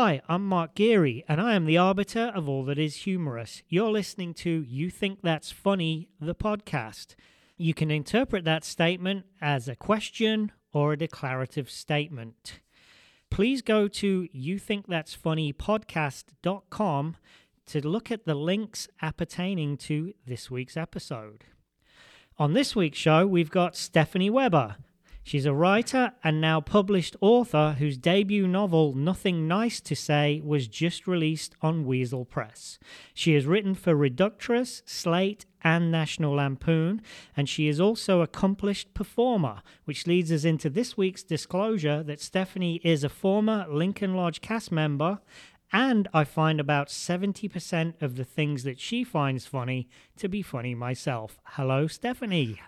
Hi, I'm Mark Geary, and I am the arbiter of all that is humorous. You're listening to You Think That's Funny, the podcast. You can interpret that statement as a question or a declarative statement. Please go to youthinkthat'sfunnypodcast.com to look at the links appertaining to this week's episode. On this week's show, we've got Stephanie Weber. She's a writer and now published author whose debut novel, Nothing Nice to Say, was just released on Weasel Press. She has written for Reductress, Slate, and National Lampoon, and she is also accomplished performer, which leads us into this week's disclosure that Stephanie is a former Lincoln Lodge cast member and I find about 70% of the things that she finds funny to be funny myself. Hello, Stephanie.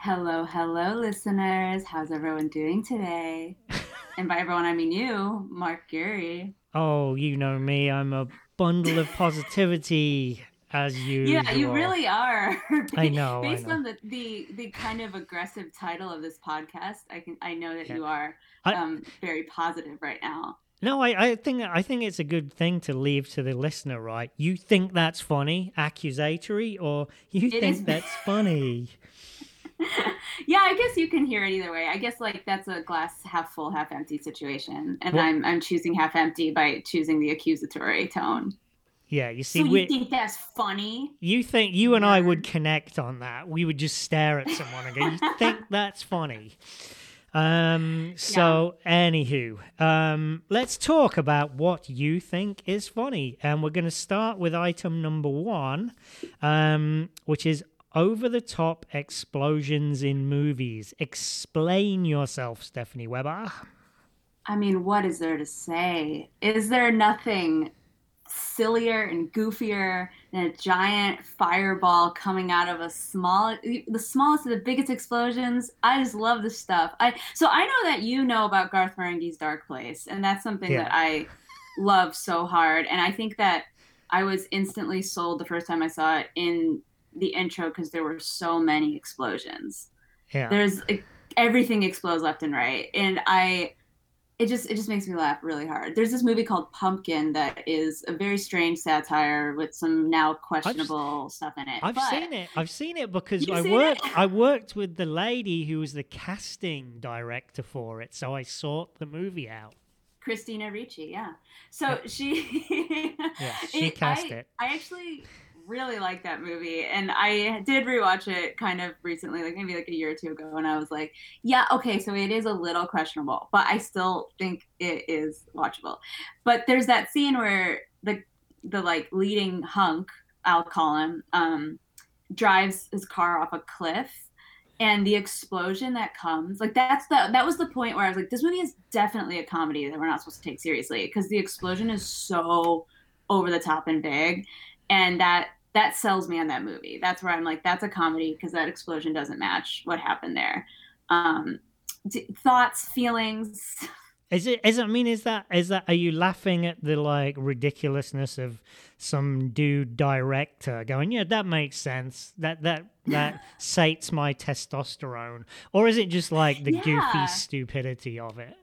Hello, hello, listeners. How's everyone doing today? and by everyone, I mean you, Mark Geary. Oh, you know me. I'm a bundle of positivity, as you. Yeah, you really are. I know. Based I know. on the, the the kind of aggressive title of this podcast, I can I know that Yeah. you are I- um, very positive right now. No, I, I think I think it's a good thing to leave to the listener, right? You think that's funny, accusatory, or you It think is- that's funny? yeah, I guess you can hear it either way. I guess like that's a glass half full, half empty situation, and Well- I'm I'm choosing half empty by choosing the accusatory tone. Yeah, you see, so you we think that's funny? you think you and I would connect on that. We would just stare at someone and go, "You think that's funny?" Um. So, anywho, um, let's talk about what you think is funny, and we're going to start with item number one, um, which is over the top explosions in movies. Explain yourself, Stephanie Weber. I mean, what is there to say? Is there nothing sillier and goofier than a giant fireball coming out of a small, the smallest of the biggest explosions? I just love this stuff. I so I know that you know about Garth Marenghi's Dark Place, and that's something Yeah. that I love so hard. And I think that I was instantly sold the first time I saw it in the intro because there were so many explosions Yeah. there's everything explodes left and right and i it just it just makes me laugh really hard there's this movie called pumpkin that is a very strange satire with some now questionable stuff in it I've but- seen it. I've seen it because I worked. it? I worked with the lady who was the casting director for it, so I sought the movie out. christina ricci yeah so she Yeah, she cast I, it. i actually really like that movie and i did rewatch it kind of recently like maybe like a year or two ago and i was like yeah okay so it is a little questionable but i still think it is watchable. But there's that scene where the the like leading hunk i'll call him um drives his car off a cliff and the explosion that comes like that's the that was the point where i was like this movie is definitely a comedy that we're not supposed to take seriously because the explosion is so over the top and big and that that sells me on that movie that's where i'm like that's a comedy because that explosion doesn't match what happened there um d- thoughts feelings Is it? Is it? I mean, is that? Is that? Are you laughing at the like ridiculousness of some dude director going? Yeah, that makes sense. That that that sates my testosterone, or is it just like the Yeah. goofy stupidity of it?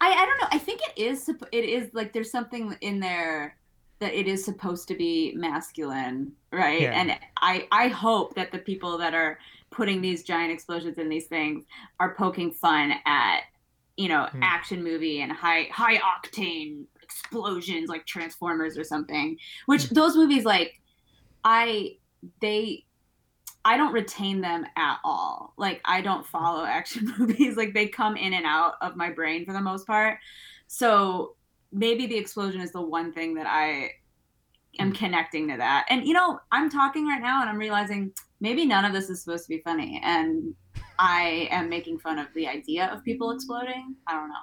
I, I don't know. I think it is. It is like there's something in there that it is supposed to be masculine, right? Yeah. And I I hope that the people that are putting these giant explosions in these things are poking fun at you know Hmm. action movie and high high octane explosions like Transformers or something. Which Hmm. those movies like I they I don't retain them at all. Like I don't follow action movies. Like they come in and out of my brain for the most part. So maybe the explosion is the one thing that I am mm. connecting to that. And you know, I'm talking right now and I'm realizing maybe none of this is supposed to be funny and I am making fun of the idea of people exploding. I don't know.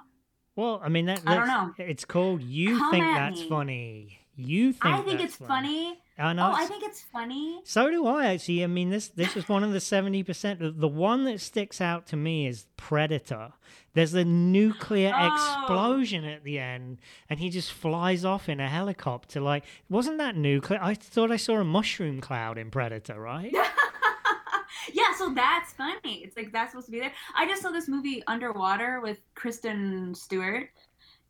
Well, I mean, that, I don't that's- It's called "You Come Think That's me. Funny." You think I think it's funny. I know. Oh, I think it's funny. So do I actually. I mean, this this is one of the seventy percent. The one that sticks out to me is Predator. There's a nuclear Oh. explosion at the end, and he just flies off in a helicopter. Like, wasn't that nuclear? I thought I saw a mushroom cloud in Predator, right? yeah, so that's funny. It's like that's supposed to be there. I just saw this movie Underwater with Kristen Stewart,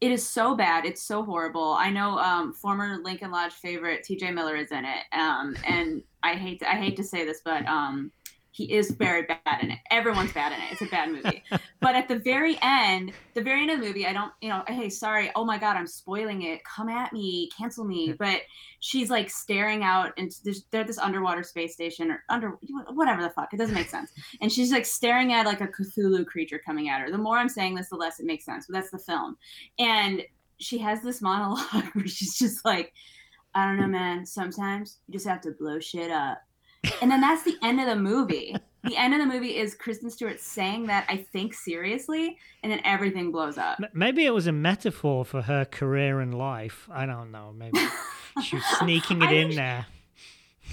it is so bad. It's so horrible. I know um, former Lincoln Lodge favorite T.J. Miller is in it, um, and I hate to, I hate to say this, but um, he is very bad in it. Everyone's bad in it. It's a bad movie. but at the very end, the very end of the movie, I don't, you know, hey, sorry, oh my god, I'm spoiling it. Come at me, cancel me. But she's like staring out into this, they're at this underwater space station or under whatever the fuck. It doesn't make sense. And she's like staring at like a Cthulhu creature coming at her. The more I'm saying this, the less it makes sense. But that's the film. And she has this monologue where she's just like, I don't know, man. Sometimes you just have to blow shit up and then that's the end of the movie. The end of the movie is Kristen Stewart saying that I think seriously, and then everything blows up. Maybe it was a metaphor for her career and life. I don't know. Maybe she was sneaking it in there.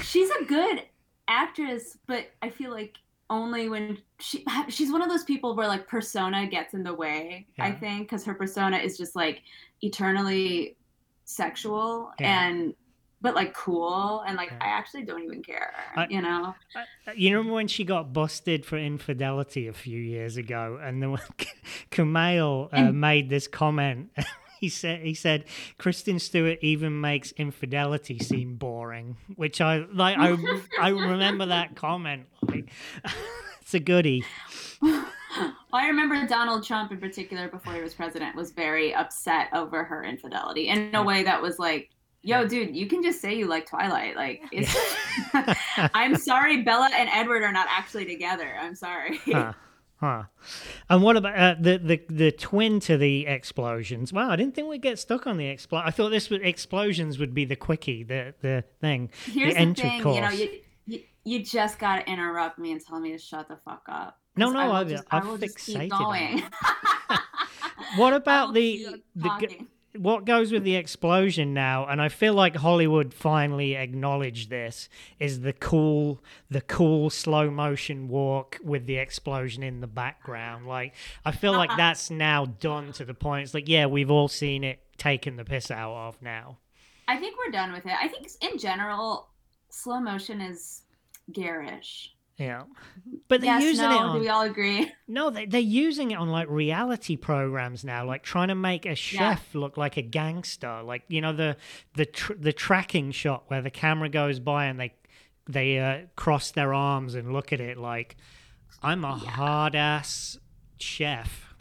She's a good actress, but I feel like only when she she's one of those people where like persona gets in the way. Yeah. I think because her persona is just like eternally sexual yeah. and but like cool and like yeah. I actually don't even care, I, you know. I, you remember when she got busted for infidelity a few years ago, and then Kumail uh, made this comment. he said he said Kristen Stewart even makes infidelity seem boring, which I like. I I remember that comment. Like, it's a goodie. I remember Donald Trump in particular, before he was president, was very upset over her infidelity in a way that was like yo dude you can just say you like twilight like i'm sorry bella and edward are not actually together i'm sorry huh. Huh. And what about uh, the, the the twin to the explosions? Wow, I didn't think we'd get stuck on the expl. I thought this would explosions would be the quickie, the the thing. Here's the, the thing, course. you know, you, you, you just got to interrupt me and tell me to shut the fuck up. No, no, I, will just, I, I will just keep going. what about the the what goes with the explosion now, and I feel like Hollywood finally acknowledged this, is the cool, the cool slow motion walk with the explosion in the background. Like I feel like that's now done to the point. It's like, yeah, we've all seen it taken the piss out of now. I think we're done with it. I think in general, slow motion is garish. Yeah, but they're yes, using no, it on. Do we all agree? No, they, they're using it on like reality programs now, like trying to make a chef yeah. look like a gangster. Like you know the the tr- the tracking shot where the camera goes by and they they uh, cross their arms and look at it like I'm a yeah. hard ass chef.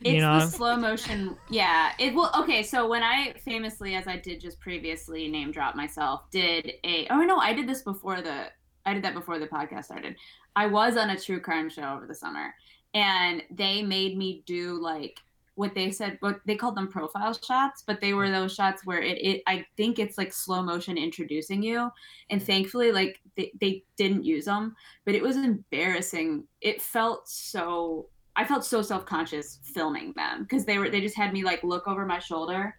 It's you know? the slow motion. Yeah. It will. Okay. So when I famously, as I did just previously, name drop myself, did a. Oh no, I did this before the I did that before the podcast started. I was on a true crime show over the summer, and they made me do like what they said. What they called them profile shots, but they were mm. those shots where it. it I think it's like slow motion introducing you, and mm. thankfully, like they, they didn't use them, but it was embarrassing. It felt so. I felt so self conscious filming them because they were they just had me like look over my shoulder,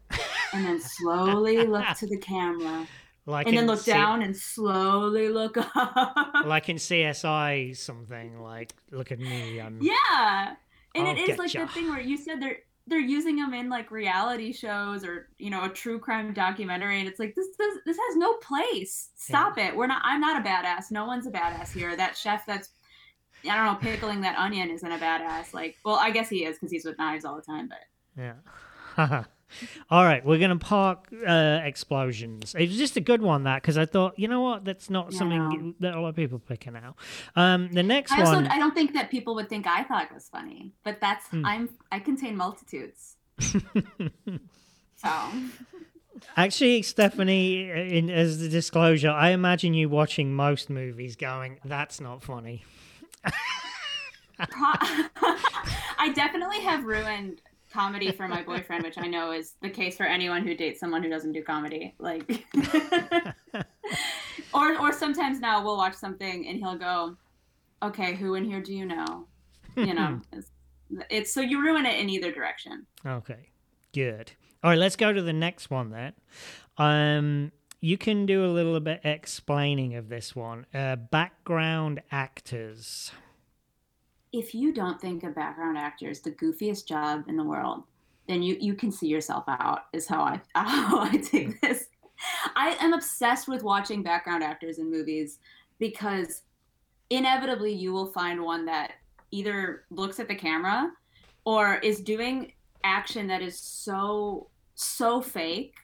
and then slowly look to the camera like and then look C- down and slowly look up. like in CSI, something like look at me. I'm, yeah, and I'll it is like ya. the thing where you said they're they're using them in like reality shows or you know a true crime documentary, and it's like this this, this has no place. Stop yeah. it. We're not. I'm not a badass. No one's a badass here. That chef that's I don't know pickling that onion isn't a badass. Like, well, I guess he is because he's with knives all the time, but yeah. All right, we're gonna park uh, explosions. It was just a good one that because I thought, you know what, that's not yeah. something that a lot of people picking out. Um, the next I also, one, I don't think that people would think I thought it was funny, but that's mm. I'm I contain multitudes. so. Actually, Stephanie, in, as the disclosure, I imagine you watching most movies going, "That's not funny." I definitely have ruined comedy for my boyfriend, which I know is the case for anyone who dates someone who doesn't do comedy. Like, or or sometimes now we'll watch something and he'll go, "Okay, who in here do you know?" You know, it's, it's so you ruin it in either direction. Okay, good. All right, let's go to the next one then. Um, you can do a little bit explaining of this one. Uh, background actors if you don't think a background actor is the goofiest job in the world, then you you can see yourself out. Is how I how I take this. I am obsessed with watching background actors in movies because inevitably you will find one that either looks at the camera or is doing action that is so so fake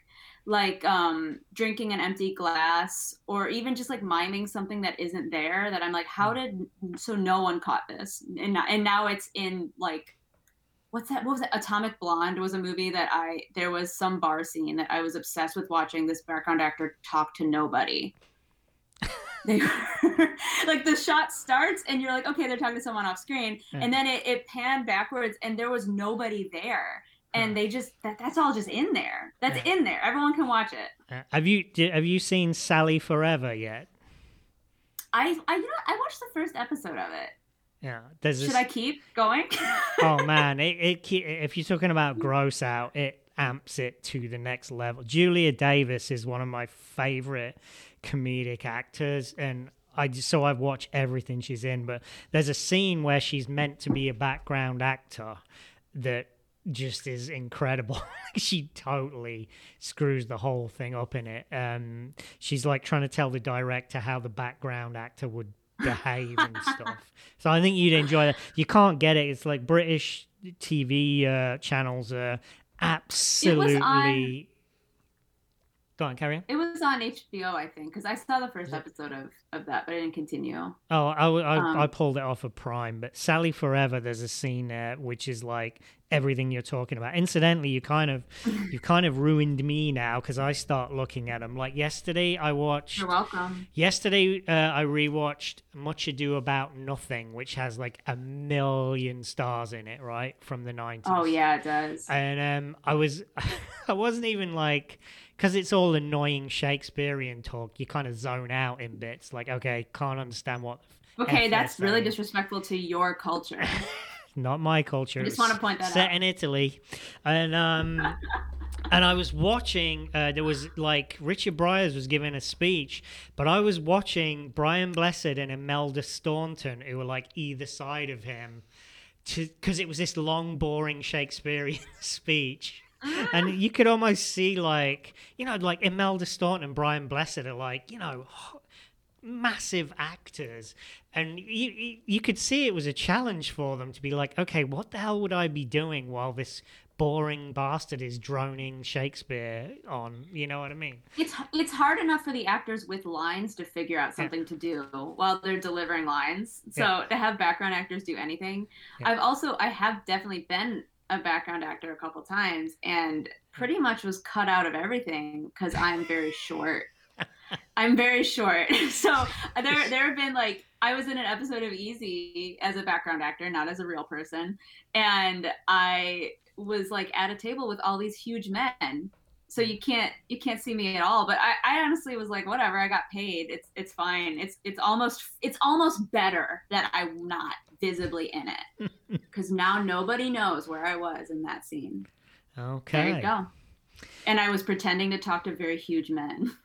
like um drinking an empty glass or even just like miming something that isn't there that i'm like how did so no one caught this. And and now it's in like what's that what was it atomic blonde was a movie that i there was some bar scene that i was obsessed with watching this background actor talk to nobody. They were like the shot starts and you're like okay they're talking to someone off screen. Yeah. and then it, it panned backwards and there was nobody there and they just that, that's all just in there that's Yeah. in there everyone can watch it Uh, have you have you seen Sally Forever yet? i i you know i watched the first episode of it Yeah, there's should this. i keep going oh man, it, it if you're talking about gross out, it amps it to the next level. Julia Davis is one of my favorite comedic actors, and I just so I've watched everything she's in. But there's a scene where she's meant to be a background actor that just is incredible. she totally screws the whole thing up in it. Um, she's like trying to tell the director how the background actor would behave and stuff. So I think you'd enjoy that. You can't get it. It's like British TV uh, channels are absolutely. Go on, carry on. it was on hbo i think because i saw the first Is episode of of that but i didn't continue Oh, I Um, I pulled it off of Prime, but Sally Forever. There's a scene there which is like everything you're talking about. Incidentally, you kind of you kind of ruined me now because I start looking at them. Like yesterday, I watched. you're welcome Yesterday, uh, I rewatched Much Ado About Nothing, which has like a million stars in it, right from the nineties. oh yeah it does And um, I was, I wasn't even like, because it's all annoying Shakespearean talk. You kind of zone out in bits. Like, okay, can't understand what. okay F that's really disrespectful to your culture Not my culture. I just wanna point that set out. in Italy, and um, and I was watching. Uh, there was like Richard Briers was giving a speech, but I was watching Brian Blessed and Imelda Staunton, who were like either side of him, because it was this long, boring Shakespearean speech. and you could almost see like you know like Imelda Staunton and Brian Blessed are like you know massive actors and you, you could see it was a challenge for them to be like okay what the hell would I be doing while this boring bastard is droning Shakespeare on you know what I mean it's it's hard enough for the actors with lines to figure out something to do while they're delivering lines. So Yeah. to have background actors do anything, Yeah. I've also I have definitely been a background actor a couple times and pretty mm. much was cut out of everything because I'm very short. I'm very short. So uh, there there have been like I was in an episode of Easy as a background actor, not as a real person, and I was like at a table with all these huge men. So you mm. can't you can't see me at all but I, I honestly was like whatever i got paid. It's it's fine. It's it's almost it's almost better that i'm not visibly in it because now nobody knows where i was in that scene. Okay there you go. And i was pretending to talk to very huge men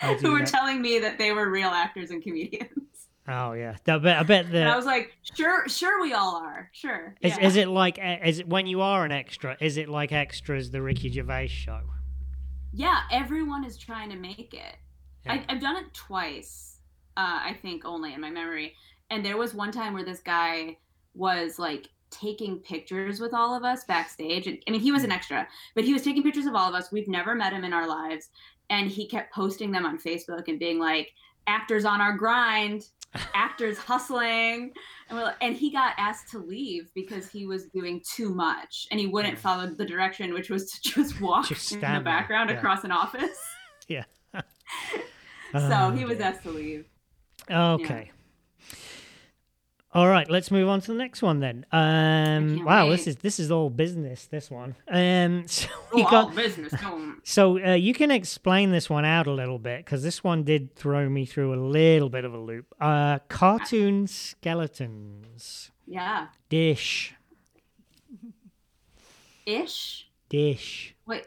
who were that. telling me that they were real actors and comedians oh yeah I bet, I bet the and i was like sure sure we all are sure Is, yeah. is it like is it when you are an extra? Is it like extras the Ricky Gervais show? yeah everyone is trying to make it Yeah. I, I've done it twice, uh, I think only in my memory. And there was one time where this guy was like taking pictures with all of us backstage. And I mean, he was an extra, but he was taking pictures of all of us. We've never met him in our lives. And he kept posting them on Facebook and being like, actors on our grind, actors hustling. And, we're like, and he got asked to leave because he was doing too much and he wouldn't Yeah. follow the direction, which was to just walk Just in the background yeah. across an office. Yeah. so Oh, he was asked to leave. Okay. All right, let's move on to the next one then. Um, wow, this is this is all business. This one. Um, so we Oh, got all business. So uh, you can explain this one out a little bit because this one did throw me through a little bit of a loop. Uh, cartoon skeletons. Yeah. Dish. Ish. Dish. Wait.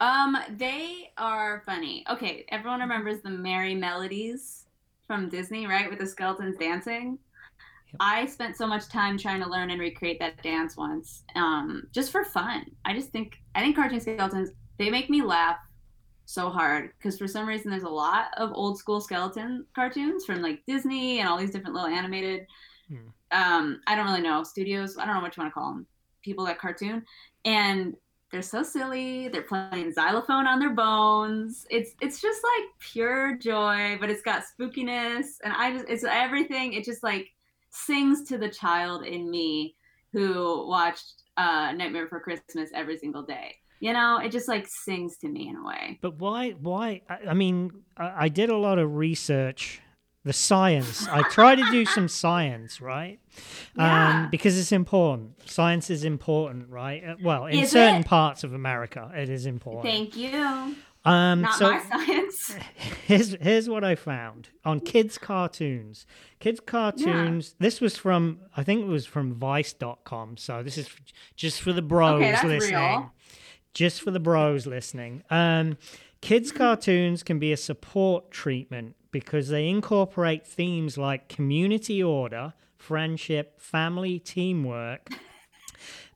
Um, they are funny. Okay, everyone remembers the Merrie Melodies from Disney, right? With the skeletons dancing. Yep. I spent so much time trying to learn and recreate that dance once, um, just for fun. I just think I think cartoon skeletons they make me laugh so hard because for some reason there's a lot of old school skeleton cartoons from like Disney and all these different little animated. Hmm. Um, I don't really know studios. I don't know what you want to call them. people that cartoon, and they're so silly. They're playing xylophone on their bones. It's it's just like pure joy, but it's got spookiness, and I just it's everything. It just like sings to the child in me who watched uh, Nightmare Before Christmas every single day. You know, it just like sings to me in a way. But why? Why? I, I mean, I, I did a lot of research the science. I try to do some science, right? Yeah. Um, because it's important. Science is important, right? Uh, Well, in Is certain it? parts of America, it is important. Thank you. Um, Not so my science. here's here's what I found on kids cartoons. Kids cartoons. This was from I think it was from Vice.com. So this is just for the bros Okay, listening. real. Just for the bros listening. Um, kids cartoons can be a support treatment because they incorporate themes like community order, friendship, family, teamwork.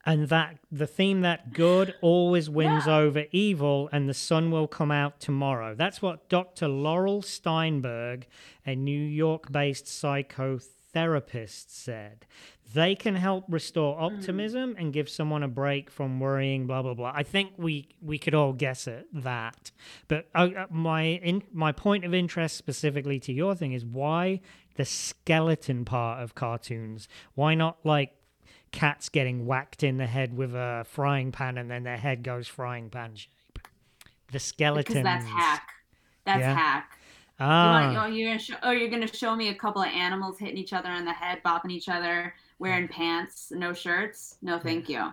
And that the theme that good always wins over evil and the sun will come out tomorrow. That's what Dr. Laurel Steinberg, a New York based psychotherapist, said. They can help restore optimism and give someone a break from worrying, blah, blah, blah. I think we, we could all guess it, that. But uh, uh, my, in, my point of interest specifically to your thing is why the skeleton part of cartoons? Why not like cats getting whacked in the head with a frying pan and then their head goes frying pan shape. The skeletons. Because that's hack. That's Yeah. hack. You Ah, want, oh, you're gonna show, oh, you're gonna show me a couple of animals hitting each other on the head, bopping each other, wearing pants, no shirts. No, thank you.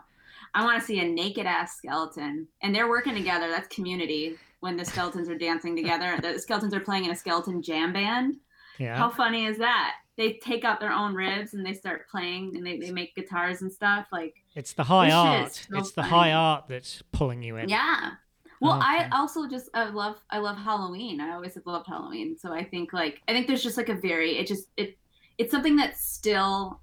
I want to see a naked ass skeleton, and they're working together. That's community. When the skeletons are dancing together, the skeletons are playing in a skeleton jam band. yeah. How funny is that? They take out their own ribs and they start playing, and they, they make guitars and stuff. Like, It's the high art. so it's the high art that's pulling you in. Yeah. Well, Okay. I also just I love I love Halloween. I always have loved Halloween. So I think like I think there's just like a very it just it it's something that's still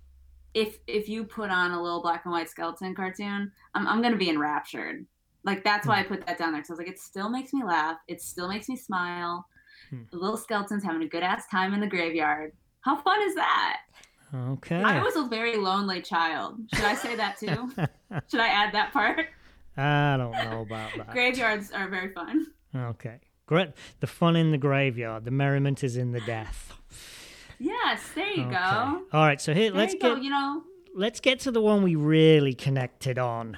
if if you put on a little black and white skeleton cartoon, I'm I'm gonna be enraptured. Like that's why I put that down there because I was like, it still makes me laugh. It still makes me smile. Hmm. The little skeletons having a good ass time in the graveyard. How fun is that? Okay. I was a very lonely child. Should I say that too? Should I add that part? I don't know about that. Graveyards are very fun. Okay. Great. The fun in the graveyard. The merriment is in the death. Yes, there you Okay. go. All right. So here, There let's you get go. You know, let's get to the one we really connected on.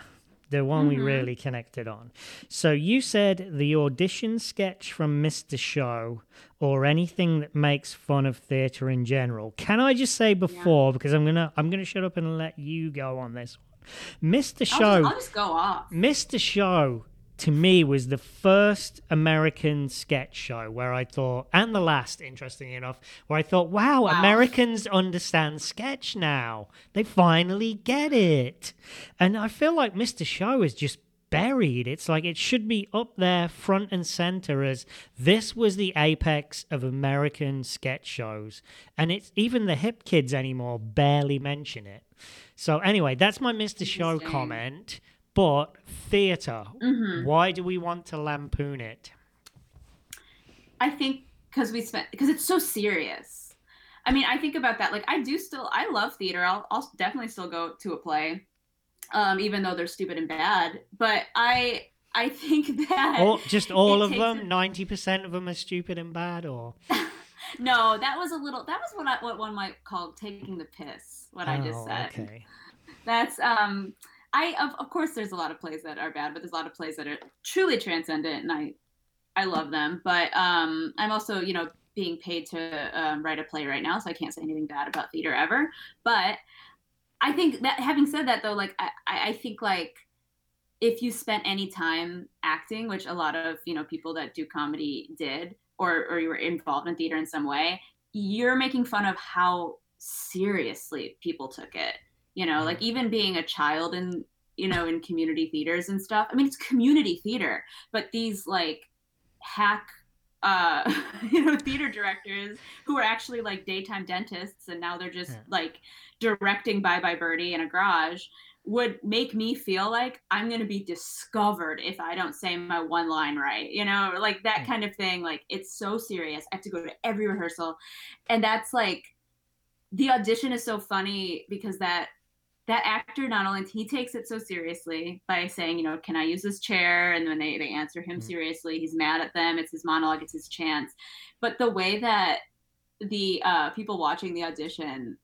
The one we Mhm. really connected on. So you said the audition sketch from Mr. Show or anything that makes fun of theatre in general. Can I just say before because I'm gonna I'm gonna shut up and let you go on this one. Mr. I'll Show just, I'll just go off. Mr. Show to me was the first American sketch show where I thought, and the last, interestingly enough, where I thought, wow, Wow. Americans understand sketch now. They finally get it. And I feel like Mr. Show is just buried. It's like it should be up there front and center as this was the apex of American sketch shows. And it's even the hip kids anymore barely mention it. So anyway, that's my Mr. Show comment. But theater, hmm why do we want to lampoon it? I think because we spent because it's so serious. I mean, I think about that. Like, I do still, I love theater. I'll, I'll definitely still go to a play, um, even though they're stupid and bad. But I, I think that Or just all of them? Ninety percent of them are stupid and bad, or no, that was a little. That was what I, what one might call taking the piss. What I just Oh, said. Okay. That's um I of, of course there's a lot of plays that are bad, but there's a lot of plays that are truly transcendent and I I love them. But um I'm also, you know, being paid to um, write a play right now, so I can't say anything bad about theater ever. But I think that having said that though, like I, I think like if you spent any time acting, which a lot of, you know, people that do comedy did, or or you were involved in theater in some way, you're making fun of how seriously people took it you know like even being a child in you know in community theaters and stuff i mean it's community theater but these like hack uh you know theater directors who are actually like daytime dentists and now they're just Yeah. like directing bye bye birdie in a garage would make me feel like i'm going to be discovered if i don't say my one line right you know like that Yeah. kind of thing like it's so serious i have to go to every rehearsal and that's like the audition is so funny because that that actor not only he takes it so seriously by saying, you know, can I use this chair? And when they, they answer him mm-hmm. seriously, he's mad at them. It's his monologue, it's his chance. But the way that the uh, people watching the audition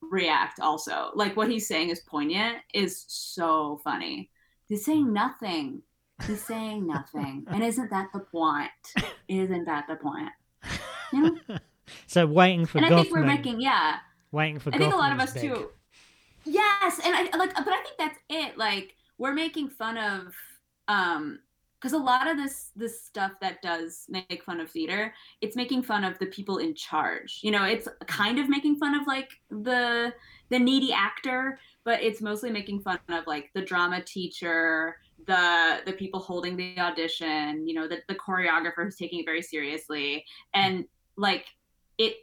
react also, like what he's saying is poignant, is so funny. He's saying nothing. He's saying nothing. and isn't that the point? Isn't that the point? You know? So waiting for and I think we're making yeah. Waiting for I think a lot of us big. too Yes, and I like, but I think that's it. Like we're making fun of, um, because a lot of this this stuff that does make fun of theater, it's making fun of the people in charge. You know, it's kind of making fun of like the the needy actor, but it's mostly making fun of like the drama teacher, the the people holding the audition, you know, the the choreographer who's taking it very seriously, and like it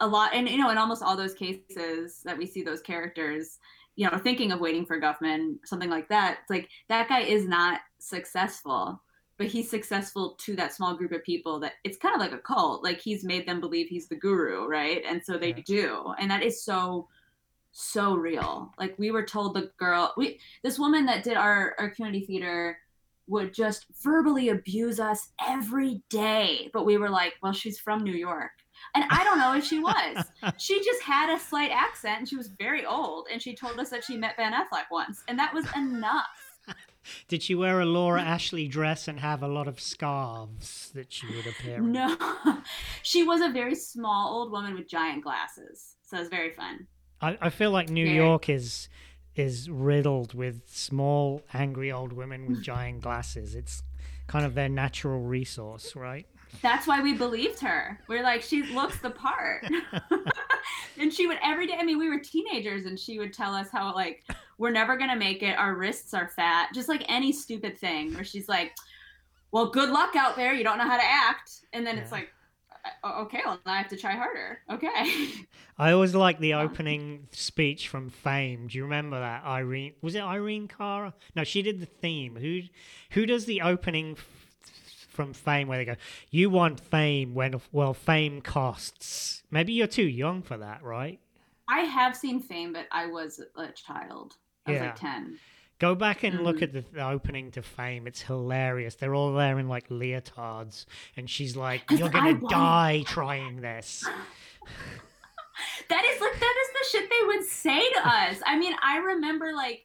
a lot and you know in almost all those cases that we see those characters you know thinking of waiting for guffman something like that it's like that guy is not successful but he's successful to that small group of people that it's kind of like a cult like he's made them believe he's the guru right? And so they do and that is so so real. Like we were told the girl we this woman that did our our community theater would just verbally abuse us every day but we were like well she's from new york and I don't know if she was. she just had a slight accent and she was very old. And she told us that she met Ben Affleck once. And that was enough. Did she wear a Laura Ashley dress and have a lot of scarves that she would appear in? No. she was a very small old woman with giant glasses. So it was very fun. I, I feel like New very. York is is riddled with small, angry old women with giant glasses. It's kind of their natural resource, right? That's why we believed her. We're like, she looks the part. and she would every day, I mean, we were teenagers and she would tell us how, like, we're never going to make it. Our wrists are fat. Just like any stupid thing where she's like, well, good luck out there. You don't know how to act. And then yeah. it's like, okay, well, I have to try harder. Okay. I always like the opening speech from Fame. Do you remember that? Irene was it Irene Cara? No, she did the theme. Who who does the opening from fame where they go, you want fame when, well, fame costs. Maybe you're too young for that, right? I have seen fame, but I was a child. I was yeah. like 10. Go back and mm-hmm. look at the, the, opening to Fame. It's hilarious. They're all there in like leotards, and she's like, "You're gonna die trying this." that is like that is the shit they would say to us. I mean, I remember like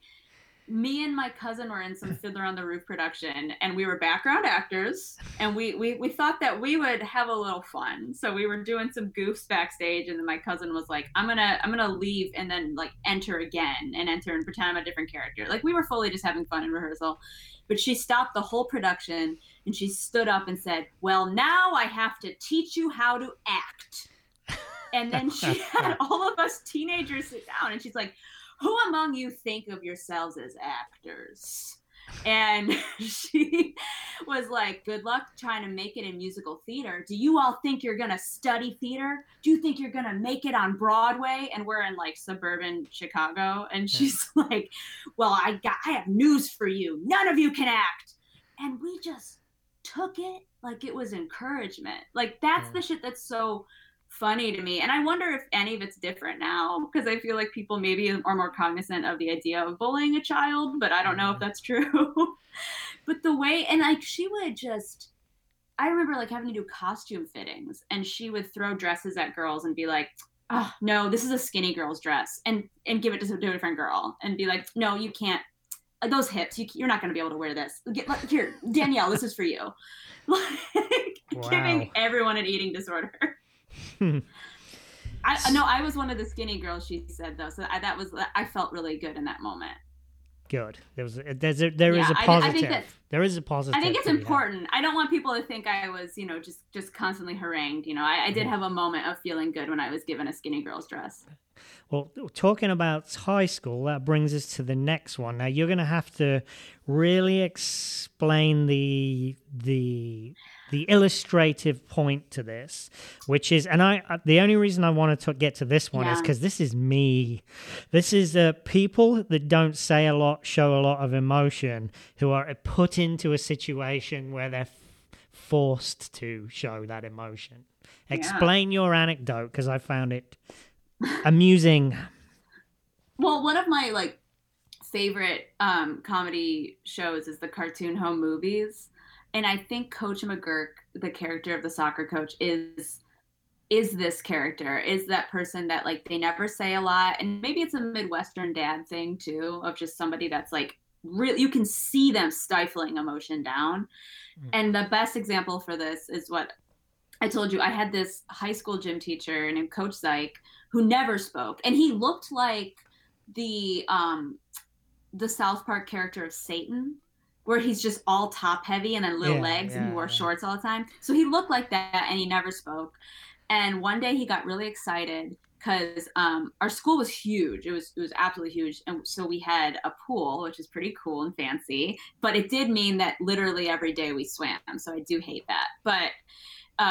me and my cousin were in some Fiddler on the Roof production, and we were background actors, and we, we we thought that we would have a little fun. So we were doing some goofs backstage, and then my cousin was like, "I'm gonna I'm gonna leave and then like enter again and enter and pretend I'm a different character." Like we were fully just having fun in rehearsal, but she stopped the whole production and she stood up and said, "Well, now I have to teach you how to act." And then she had all of us teenagers sit down, and she's like who among you think of yourselves as actors? And she was like, Good luck trying to make it in musical theater. Do you all think you're going to study theater? Do you think you're going to make it on Broadway? And we're in like suburban Chicago. And she's yeah. like, Well, I got, I have news for you. None of you can act. And we just took it like it was encouragement. Like, that's yeah. the shit that's so funny to me. And I wonder if any of it's different now because I feel like people maybe are more cognizant of the idea of bullying a child, but I don't know if mm-hmm. that's true. but the way, and like she would just, I remember like having to do costume fittings and she would throw dresses at girls and be like, oh no, this is a skinny girl's dress and, and give it to a different girl and be like, no, you can't. Those hips, you, you're not going to be able to wear this. Get, here, Danielle, this is for you. Like wow. giving everyone an eating disorder. I no, I was one of the skinny girls. She said though, so I, that was I felt really good in that moment. Good. There was there's a, there yeah, is a positive. I, I there is a positive. I think it's important. I don't want people to think I was you know just just constantly harangued. You know, I, I did have a moment of feeling good when I was given a skinny girl's dress. Well, talking about high school, that brings us to the next one. Now you're going to have to really explain the the the illustrative point to this, which is, and I, uh, the only reason I wanted to get to this one yeah. is because this is me. This is uh, people that don't say a lot, show a lot of emotion, who are put into a situation where they're f- forced to show that emotion. Yeah. Explain your anecdote because I found it amusing. Well, one of my like favorite um, comedy shows is the cartoon home movies, and I think Coach McGuirk, the character of the soccer coach, is is this character is that person that like they never say a lot. And maybe it's a midwestern dad thing too of just somebody that's like really you can see them stifling emotion down. Mm. and the best example for this is what i told you. I had this high school gym teacher named coach zyke who never spoke. And he looked like the um the south park character of satan where he's just all top heavy and then little yeah, legs yeah, and he wore yeah. shorts all the time so he looked like that and he never spoke and one day he got really excited because um, our school was huge. It was it was absolutely huge, and so we had a pool, which is pretty cool and fancy. But it did mean that literally every day we swam. So I do hate that, but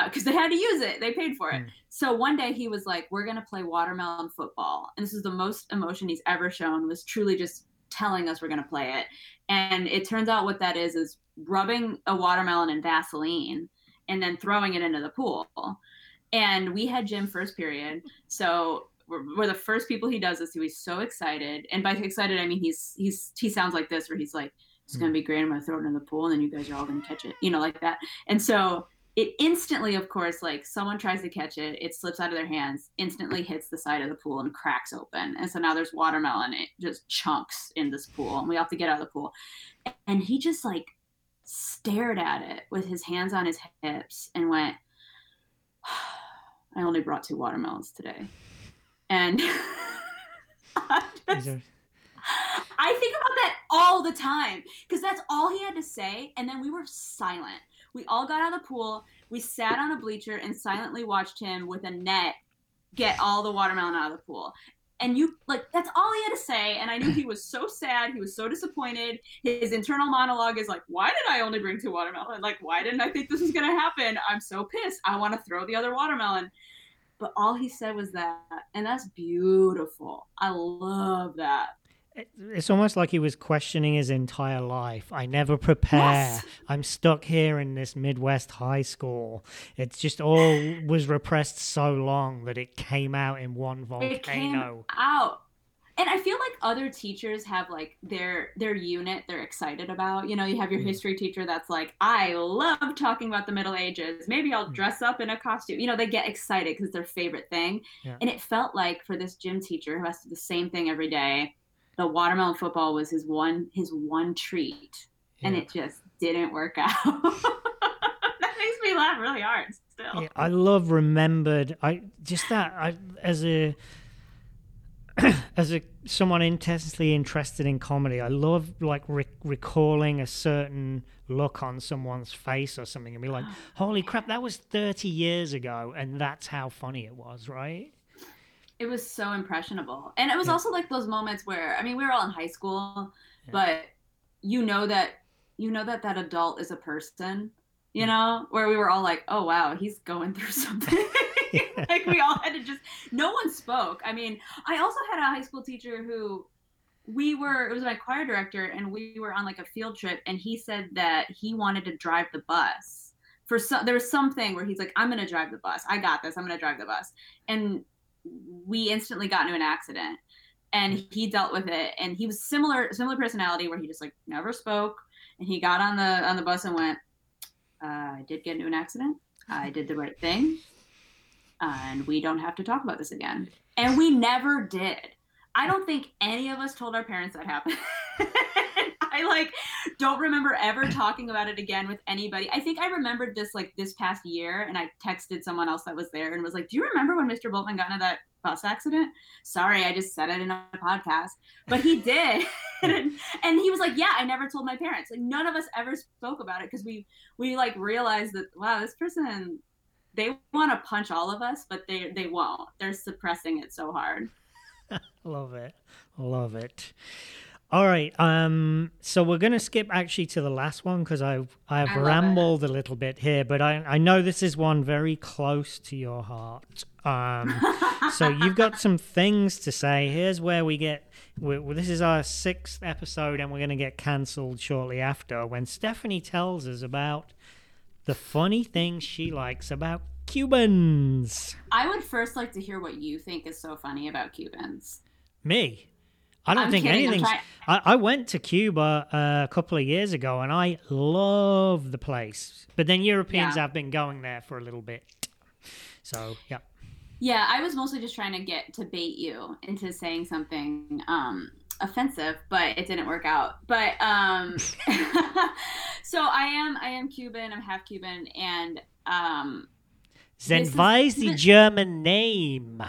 because uh, they had to use it, they paid for it. Mm. So one day he was like, "We're gonna play watermelon football," and this is the most emotion he's ever shown. Was truly just telling us we're gonna play it, and it turns out what that is is rubbing a watermelon in Vaseline and then throwing it into the pool. And we had gym first period so we're, we're, the first people he does this to. He's so excited. And by excited i mean he's he's he sounds like this where he's like it's gonna be great. I'm gonna throw it in the pool and then you guys are all gonna catch it you know like that. And so it instantly of course like someone tries to catch it it slips out of their hands instantly hits the side of the pool and cracks open and so now there's watermelon it just chunks in this pool and we have to get out of the pool and he just like stared at it with his hands on his hips and went I only brought two watermelons today. And I, just, I think about that all the time because that's all he had to say. And then we were silent. We all got out of the pool. We sat on a bleacher and silently watched him with a net get all the watermelon out of the pool. And you like that's all he had to say. And i knew he was so sad. He was so disappointed. His internal monologue is like why did i only bring two watermelon like why didn't i think this was to happen? I'm so pissed. I want to throw the other watermelon. But all he said was that. And that's beautiful. I love that it's almost like he was questioning his entire life. I never prepare. Yes. I'm stuck here in this Midwest high school. It's just all was repressed so long that it came out in one volcano. It came out. And I feel like other teachers have like their their unit they're excited about. You know, you have your mm. history teacher that's like, I love talking about the Middle Ages. Maybe I'll mm. dress up in a costume. You know, they get excited because it's their favorite thing. Yeah. And it felt like for this gym teacher who has to do the same thing every day, the watermelon football was his one his one treat, yeah. and it just didn't work out. that makes me laugh really hard. Still, yeah, I love remembered. I just that I as a as a someone intensely interested in comedy, I love like re- recalling a certain look on someone's face or something, and be like, oh, "Holy crap, that was thirty years ago," and that's how funny it was, right? It was so impressionable. And it was yeah. also like those moments where i mean we were all in high school yeah. but you know that you know that that adult is a person you mm. know where we were all like oh wow he's going through something. Like we all had to just no one spoke. I mean i also had a high school teacher who we were it was my choir director and we were on like a field trip and he said that he wanted to drive the bus for some there was something where he's like i'm gonna drive the bus. I got this. I'm gonna drive the bus. And we instantly got into an accident. And he dealt with it. And he was similar similar personality where he just like never spoke. And he got on the on the bus and went uh, i did get into an accident. I did the right thing. And we don't have to talk about this again. And we never did. I don't think any of us told our parents that happened I like don't remember ever talking about it again with anybody. I think I remembered this like this past year and I texted someone else that was there and was like, Do you remember when Mr. Boltman got into that bus accident? Sorry, I just said it in a podcast. But he did. and, he was like, Yeah, I never told my parents. Like none of us ever spoke about it because we we like realized that wow, this person they want to punch all of us, but they they won't. They're suppressing it so hard. Love it. Love it. All right. Um. So we're gonna skip actually to the last one because I've I've rambled it. a little bit here, but I I know this is one very close to your heart. Um. so you've got some things to say. Here's where we get. we this is our sixth episode, and we're gonna get cancelled shortly after when Stephanie tells us about the funny things she likes about Cubans. I would first like to hear what you think is so funny about Cubans. Me. I don't I'm think kidding, I'm anything's. I, I went to Cuba uh, a couple of years ago and I love the place. But then Europeans Yeah. have been going there for a little bit. So, yeah. Yeah, I was mostly just trying to get to bait you into saying something um, offensive, but it didn't work out. But um, so I am I am Cuban. I'm half Cuban, and um, Then why is the German name?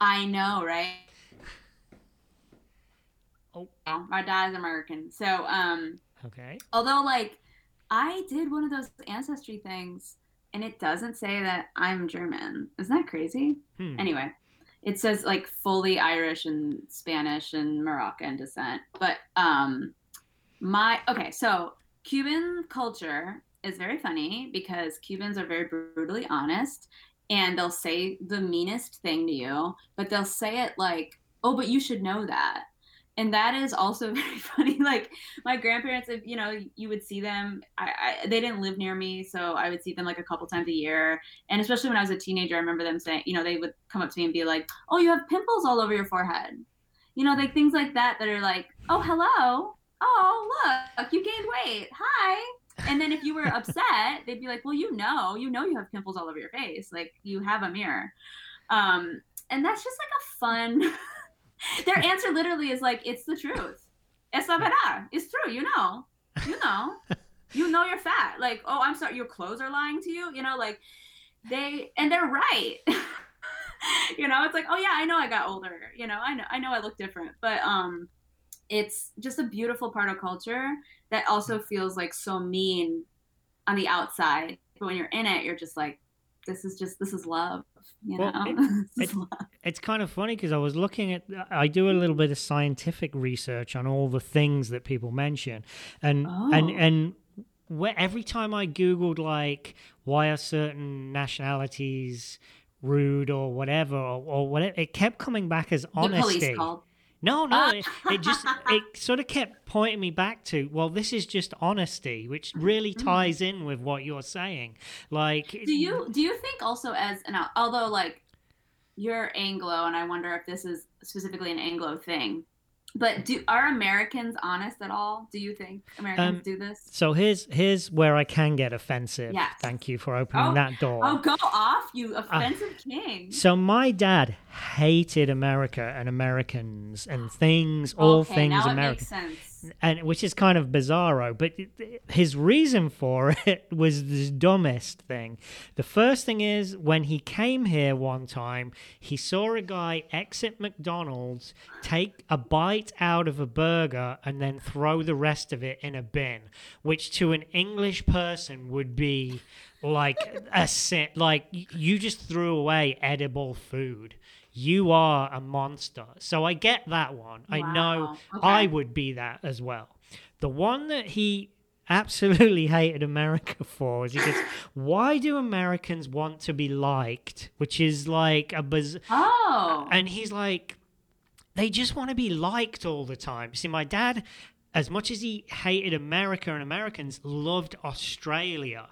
I know, right? Oh. my dad's American, so um, Okay. although like I did one of those ancestry things, and it doesn't say that I'm German. Isn't that crazy? Hmm. anyway it says like fully irish and spanish and moroccan descent but um my okay so cuban culture is very funny because cubans are very brutally honest and they'll say the meanest thing to you but they'll say it like oh but you should know that and that is also very funny like my grandparents if you know you would see them I, I they didn't live near me so i would see them like a couple times a year and especially when I was a teenager, I remember them saying, you know, they would come up to me and be like, "Oh, you have pimples all over your forehead," you know, like things like that that are like, "Oh, hello, oh, look, you gained weight, hi." And then if you were upset, they'd be like, "Well, you know, you know, you have pimples all over your face, like you have a mirror," um, and that's just like a fun. Their answer literally is like, "It's the truth. Es la verdad. It's true. You know, you know." You know you're fat. Like, oh, I'm sorry, your clothes are lying to you. You know, like they and they're right you know it's like oh yeah i know i got older you know i know i know i look different but um it's just a beautiful part of culture that also feels like so mean on the outside but when you're in it you're just like this is just this is love you Well, know it- it- love. It's kind of funny because I was looking at, I do a little bit of scientific research on all the things that people mention, and and Oh. and where every time I googled like why are certain nationalities rude or whatever or, or whatever, it kept coming back as the honesty. police called No, no, it, it just it sort of kept pointing me back to well, this is just honesty, which really Mm. ties in with what you're saying. Like, do you do you think also as an although like you're anglo and i wonder if this is specifically an anglo thing but do are americans honest at all do you think americans Um, do this So here's here's where I can get offensive. Yes. Thank you for opening Oh, that door. oh go off you offensive king So my dad hated America and Americans and things, all okay, things American, it makes sense and which is kind of bizarro. But his reason for it was the dumbest thing. The first thing is when he came here one time, he saw a guy exit McDonald's, take a bite out of a burger, and then throw the rest of it in a bin, which to an English person would be like a sin. Like you just threw away edible food. You are a monster. So I get that one. I know Wow, I would be that as well. The one that he absolutely hated America for is he goes, Why do Americans want to be liked? Which is like a biz- oh and he's like, they just want to be liked all the time. See, my dad, as much as he hated America and Americans, loved Australia.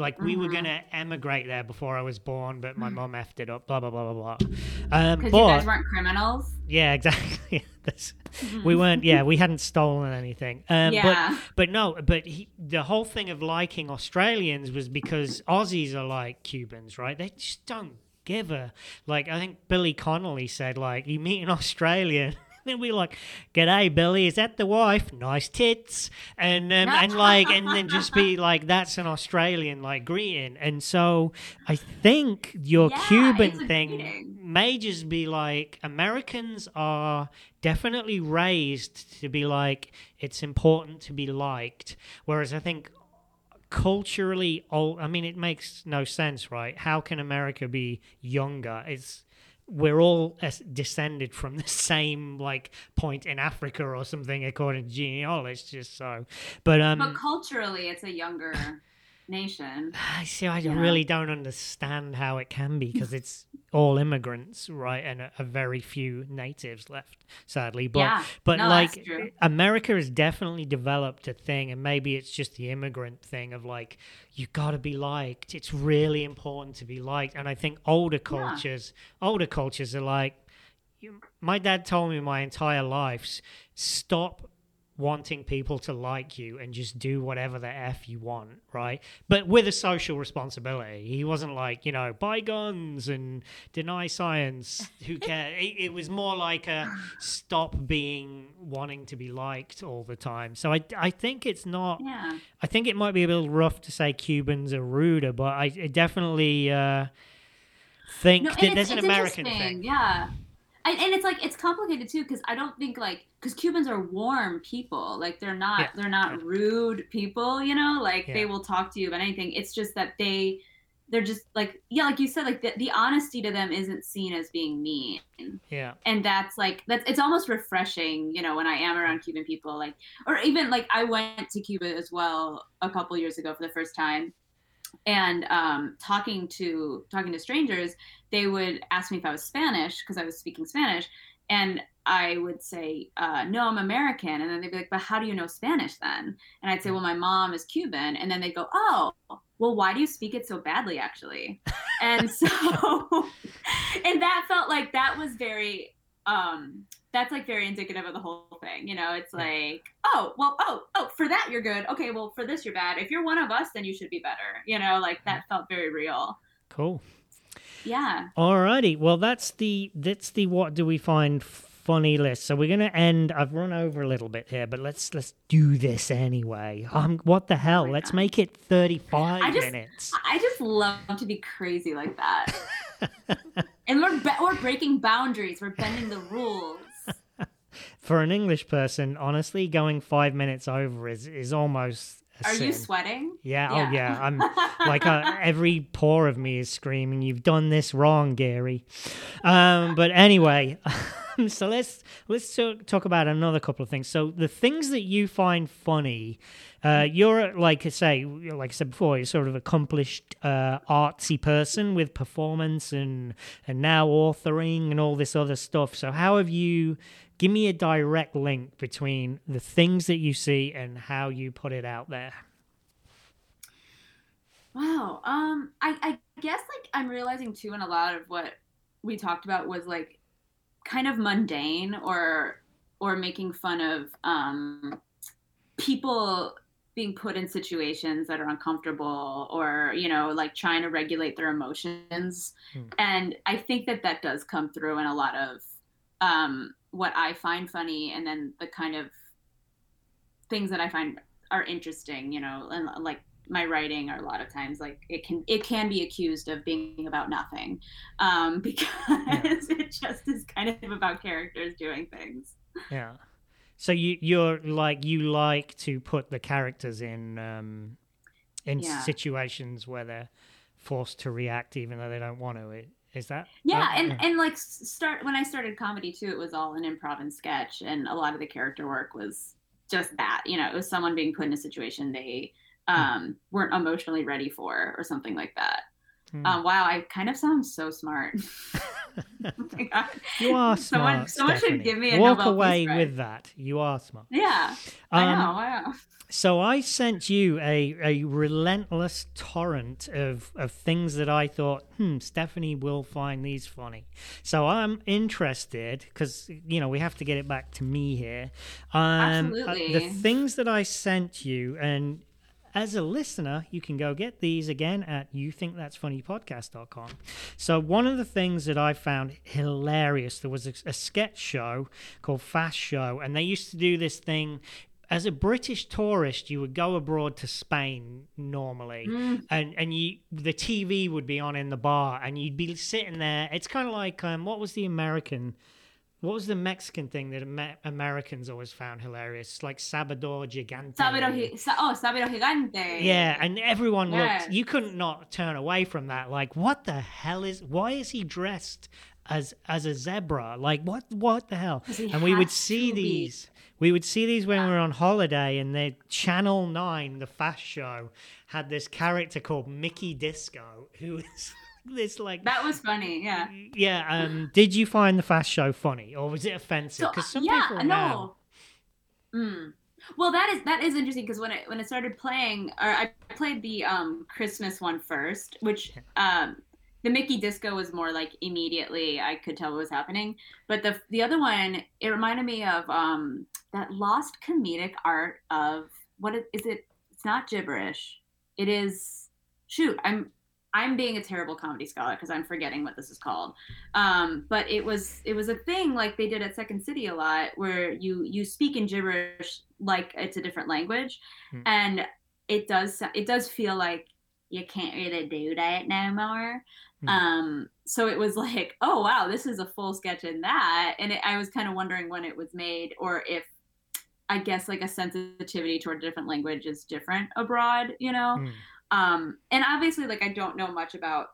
Like we were Mhm. gonna emigrate there before I was born, but my mom effed it up. Blah blah blah blah blah. Um, because you guys weren't criminals yeah, exactly. That's- we weren't. Yeah, we hadn't stolen anything. Um, yeah But but no. But he, the whole thing of liking Australians was because Aussies are like Cubans, right? They just don't give a like. I think Billy Connolly said like, you meet an Australian. Then we like, "G'day, Billy. Is that the wife? Nice tits." And um, and like, and then just be like, "That's an Australian like greeting." And so I think your Yeah, Cuban thing greeting. may just be like Americans are definitely raised to be like it's important to be liked, whereas I think culturally, oh, I mean, it makes no sense, right? How can America be younger? It's we're all descended from the same like point in Africa or something, according to genealogists. So, but um, but culturally it's a younger nation I see. I Yeah. really don't understand how it can be because it's all immigrants, right, and a, a very few natives left, sadly. But yeah but no, like. America has definitely developed a thing, and maybe it's just the immigrant thing of like you got to be liked. It's really important to be liked, and I think older cultures, older cultures are like. you, my dad told me my entire life stop wanting people to like you and just do whatever the f you want right but with a social responsibility he wasn't like you know buy guns and deny science who cares it, it was more like a stop being wanting to be liked all the time so i i think it's not Yeah. I think it might be a little rough to say Cubans are ruder, but I, I definitely uh, think No, that there's an American thing. Yeah. And, and it's like it's complicated too because I don't think like because Cubans are warm people. Like they're not Yeah, they're not rude people you know? Like Yeah. they will talk to you about anything. It's just that they they're just like yeah like you said like the, the honesty to them isn't seen as being mean. Yeah, and that's like that's it's almost refreshing you know when i am around cuban people like or even like i went to cuba as well a couple years ago for the first time and um, talking to talking to strangers they would ask me if i was spanish because i was speaking spanish and i would say uh, no i'm american. And then they'd be like but how do you know spanish then? And i'd say well my mom is cuban. And then they'd go oh well why do you speak it so badly actually? And so and that felt like that was very um that's like very indicative of the whole thing you know it's like oh well oh oh for that you're good okay well for this you're bad if you're one of us then you should be better you know like that felt very real cool. yeah Alrighty, well that's the that's the what do we find funny list. So we're gonna end. I've run over a little bit here, but let's let's do this anyway. Um, what the hell? my let's God. make it thirty-five minutes. i just love to be crazy like that and we're be- we're breaking boundaries we're bending the rules For an English person, honestly, going five minutes over is is almost. Are you sin. sweating Yeah, oh yeah. I'm like uh, every pore of me is screaming, "You've done this wrong, Gary." Um, but anyway, so let's let's talk, talk about another couple of things. So the things that you find funny, uh, you're like I say, like I said before, you're sort of accomplished uh, artsy person with performance and and now authoring and all this other stuff. So how have you? Give me a direct link between the things that you see and how you put it out there. Wow. Um, I, I guess like I'm realizing too, and a lot of what we talked about was like kind of mundane or or making fun of um people being put in situations that are uncomfortable or you know like trying to regulate their emotions Hmm. and i think that that does come through in a lot of um what i find funny and then the kind of things that i find are interesting you know and like my writing are a lot of times like it can it can be accused of being about nothing um because it just is kind of about characters doing things Yeah. So you you're like you like to put the characters in um in Yeah. situations where they're forced to react even though they don't want to. I- Is that yeah and and like start when i started comedy too it was all an improv and sketch and a lot of the character work was just that you know it was someone being put in a situation they um weren't emotionally ready for or something like that Hmm. um wow i kind of sound so smart oh my God. you are smart. someone someone should give me a Walk Nobel away with that. You are smart. yeah i Um, know wow So I sent you a, a relentless torrent of, of things that I thought, hmm, Stephanie will find these funny. So I'm interested because you know we have to get it back to me here. Um, uh, Absolutely. the things that I sent you, and as a listener, you can go get these again at youthinkthat'sfunnypodcast.com. So one of the things that I found hilarious, there was a, a sketch show called Fast Show, and they used to do this thing. As a British tourist, you would go abroad to Spain normally, Mm, and and you the TV would be on in the bar, and you'd be sitting there. It's kind of like um, what was the American, what was the Mexican thing that Amer- Americans always found hilarious, like Sabador Gigante. Sabero, oh, Sabero Gigante. Yeah, and everyone Yes. looked. You couldn't not turn away from that. Like, what the hell is? Why is he dressed as as a zebra? Like, what what the hell? And we would see to be. these. We would see these when we were on holiday, and the Channel Nine, the Fast Show, had this character called Mickey Disco, who is this like. That was funny. Yeah. yeah. Um. Did you find the Fast Show funny, or was it offensive? So Because some yeah, people no. Mm. Well, that is that is interesting because when I when I started playing, or I played the um Christmas one first, which um the Mickey disco was more like immediately I could tell what was happening. But the the other one, it reminded me of um that lost comedic art of what is, is it? It's not gibberish. It is shoot. I'm I'm being a terrible comedy scholar because I'm forgetting what this is called. Um, but it was it was a thing like they did at Second City a lot, where you you speak in gibberish like it's a different language, hmm. and it does it does feel like you can't really do that no more. Hmm. Um, so it was like, oh wow, this is a full sketch in that, and it, I was kind of wondering when it was made or if I guess like a sensitivity toward a different language is different abroad, you know. Hmm. Um, and obviously, like I don't know much about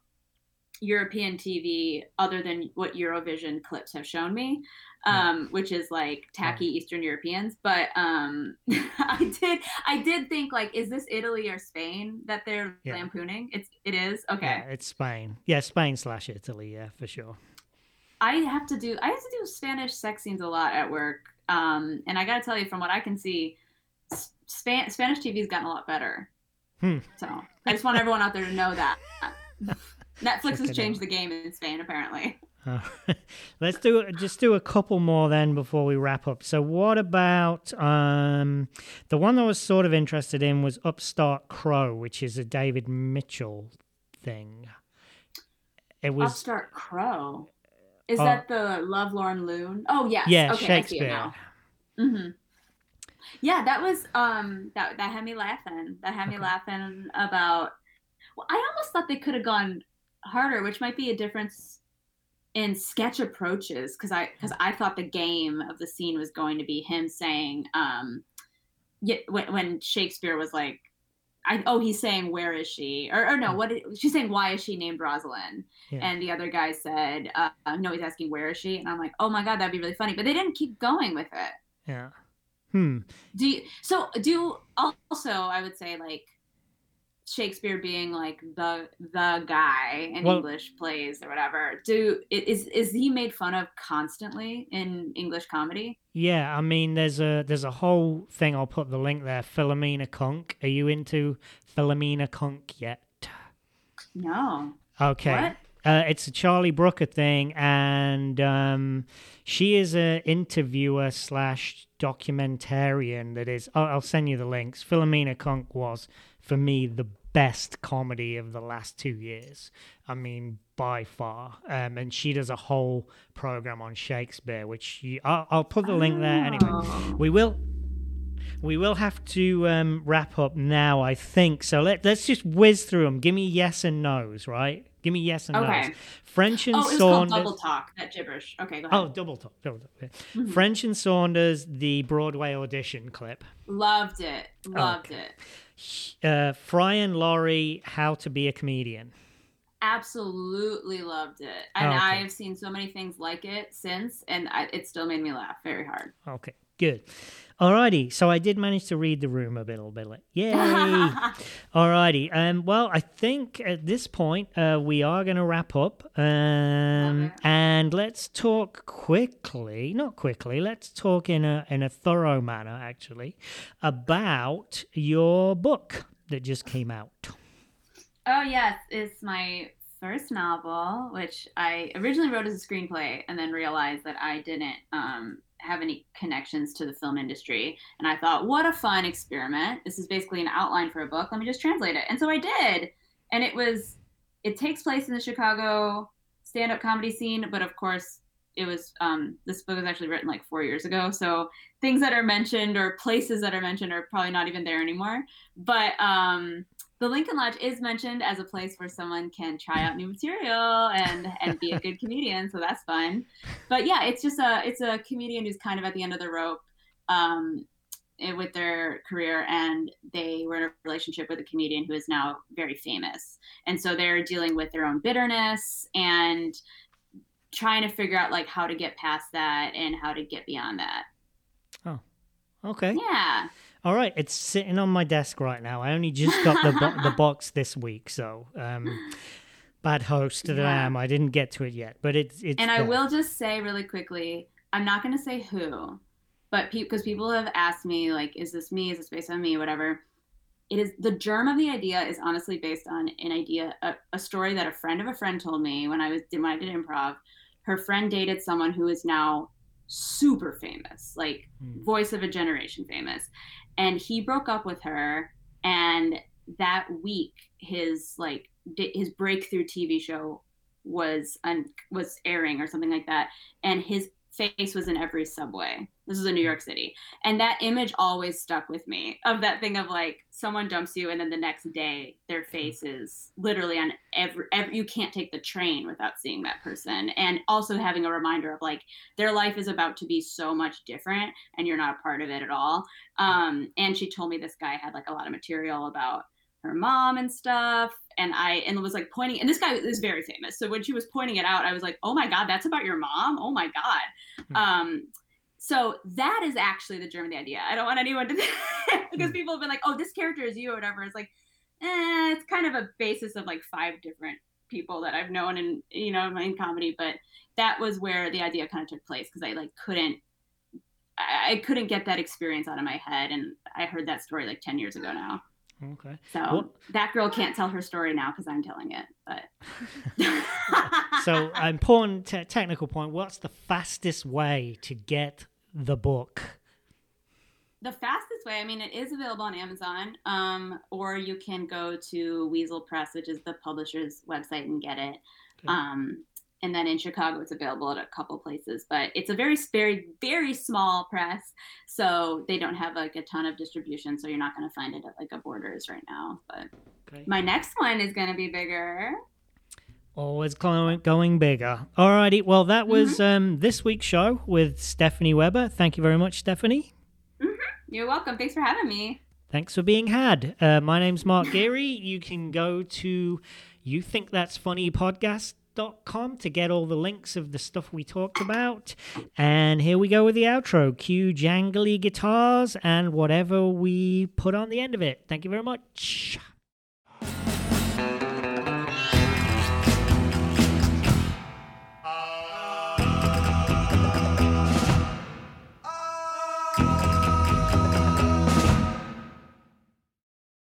European TV other than what Eurovision clips have shown me, um, yeah. which is like tacky yeah. Eastern Europeans. But um, I did, I did think like, is this Italy or Spain that they're yeah. lampooning? It's, it is okay. It's Spain. Yeah, Spain slash Italy. Yeah, for sure. I have to do, I have to do Spanish sex scenes a lot at work, um, and I got to tell you, from what I can see, Span- Spanish TV has gotten a lot better. Hmm. So I just want everyone out there to know that. Netflix has changed the game in Spain, apparently. Uh, let's do just do a couple more then before we wrap up. So, what about um, the one I was sort of interested in was Upstart Crow, which is a David Mitchell thing. It was Upstart Crow. Is uh, that the Love Lovelorn Loon? Oh yes. Yeah, okay, Shakespeare. Mm-hmm. Yeah, that was um that that had me laughing. That had me okay. laughing about. Well, I almost thought they could have gone harder, which might be a difference in sketch approaches because I because I thought the game of the scene was going to be him saying um yeah, when, when Shakespeare was like I, oh, he's saying, where is she? Or, or no, what? Is, she's saying, why is she named Rosalind? Yeah. And the other guy said, uh, no, he's asking, where is she? And I'm like, oh my God, that'd be really funny. But they didn't keep going with it. Yeah. Hmm. Do you, so? Do also I would say like Shakespeare being like the the guy in well, English plays or whatever. Do is is he made fun of constantly in English comedy? Yeah, I mean, there's a there's a whole thing. I'll put the link there. Philomena Cunk. Are you into Philomena Cunk yet? No. Okay. What? Uh, it's a Charlie Brooker thing, and um, she is an interviewer slash documentarian. That is, I'll, I'll send you the links. Philomena Cunk was for me the best comedy of the last two years. I mean, by far. Um, and she does a whole program on Shakespeare, which you, I'll, I'll, put the link there anyway. Oh. We will. We will have to um, wrap up now, I think. So let, let's just whiz through them. Give me yes and no's, right? Give me yes and okay. no's. French and oh, it's Saunders. Called double talk. That gibberish. Okay, go ahead. Oh, double talk. Double talk. Mm-hmm. French and Saunders, the Broadway audition clip. Loved it. Loved okay. it. Uh, Fry and Laurie, How to Be a Comedian. Absolutely loved it, and okay. I've seen so many things like it since, and I, it still made me laugh very hard. Okay, good. Alrighty, so I did manage to read the room a little bit. Yay! Alrighty, um, well, I think at this point uh, we are going to wrap up, um, and let's talk quickly. Not quickly. Let's talk in a in a thorough manner, actually, about your book that just came out. Oh yes, it's my first novel, which I originally wrote as a screenplay, and then realized that I didn't um, have any connections to the film industry. And I thought, what a fun experiment. This is basically an outline for a book. Let me just translate it. And so I did. And it was, it takes place in the Chicago stand up comedy scene. But of course, it was, um, this book was actually written like four years ago. So things that are mentioned or places that are mentioned are probably not even there anymore. But, um, the Lincoln Lodge is mentioned as a place where someone can try out new material and and be a good comedian, so that's fun. But yeah, it's just a it's a comedian who's kind of at the end of the rope um, eh, with their career, and they were in a relationship with a comedian who is now very famous, and so they're dealing with their own bitterness and trying to figure out like how to get past that and how to get beyond that. Oh, okay. Yeah. All right, it's sitting on my desk right now. I only just got the bo- the box this week, so um, bad host that. I am. I didn't get to it yet, but it's it's. And there. I will just say really quickly, I'm not going to say who, but because pe- people have asked me like, is this me? Is this based on me? Whatever. it is the germ of the idea is honestly based on an idea, a, a story that a friend of a friend told me when I was when I did improv. Her friend dated someone who is now super famous, like Hmm. voice of a generation famous, and he broke up with her. And that week, his like his breakthrough TV show was un- was airing or something like that, and his face was in every subway. This is in New York City. And that image always stuck with me of that thing of like someone dumps you and then the next day their face is literally on every, every you can't take the train without seeing that person. And also having a reminder of like their life is about to be so much different and you're not a part of it at all. Um, and she told me this guy had like a lot of material about her mom and stuff. And i and was like pointing and this guy is very famous. So when she was pointing it out i was like oh my god that's about your mom? Oh my god. Hmm. um so that is actually the germ of the idea. I don't want anyone to because Hmm. people have been like oh this character is you or whatever. It's like eh, it's kind of a basis of like five different people that i've known in you know in comedy. But that was where the idea kind of took place because i like couldn't I, I couldn't get that experience out of my head. And i heard that story like 10 years ago now Okay. so What- that girl can't tell her story now because I'm telling it. But So, important te- technical point. What's the fastest way to get the book? the fastest way, I mean, it is available on Amazon, um, or you can go to Weasel Press, which is the publisher's website, and get it. Okay. Um, and then in Chicago, it's available at a couple places, but it's a very, very, very small press, so they don't have like a ton of distribution. So you're not going to find it at like a Borders right now. But my next one is going to be bigger. Always going, going bigger. Alrighty. Well, that was um, this week's show with Stephanie Weber. Thank you very much, Stephanie. You're welcome. Thanks for having me. Thanks for being had. Uh, my name's Mark Geary. You can go to you think that's funny podcast.com to get all the links of the stuff we talked about. And here we go with the outro. Cue jangly guitars and whatever we put on the end of it. Thank you very much.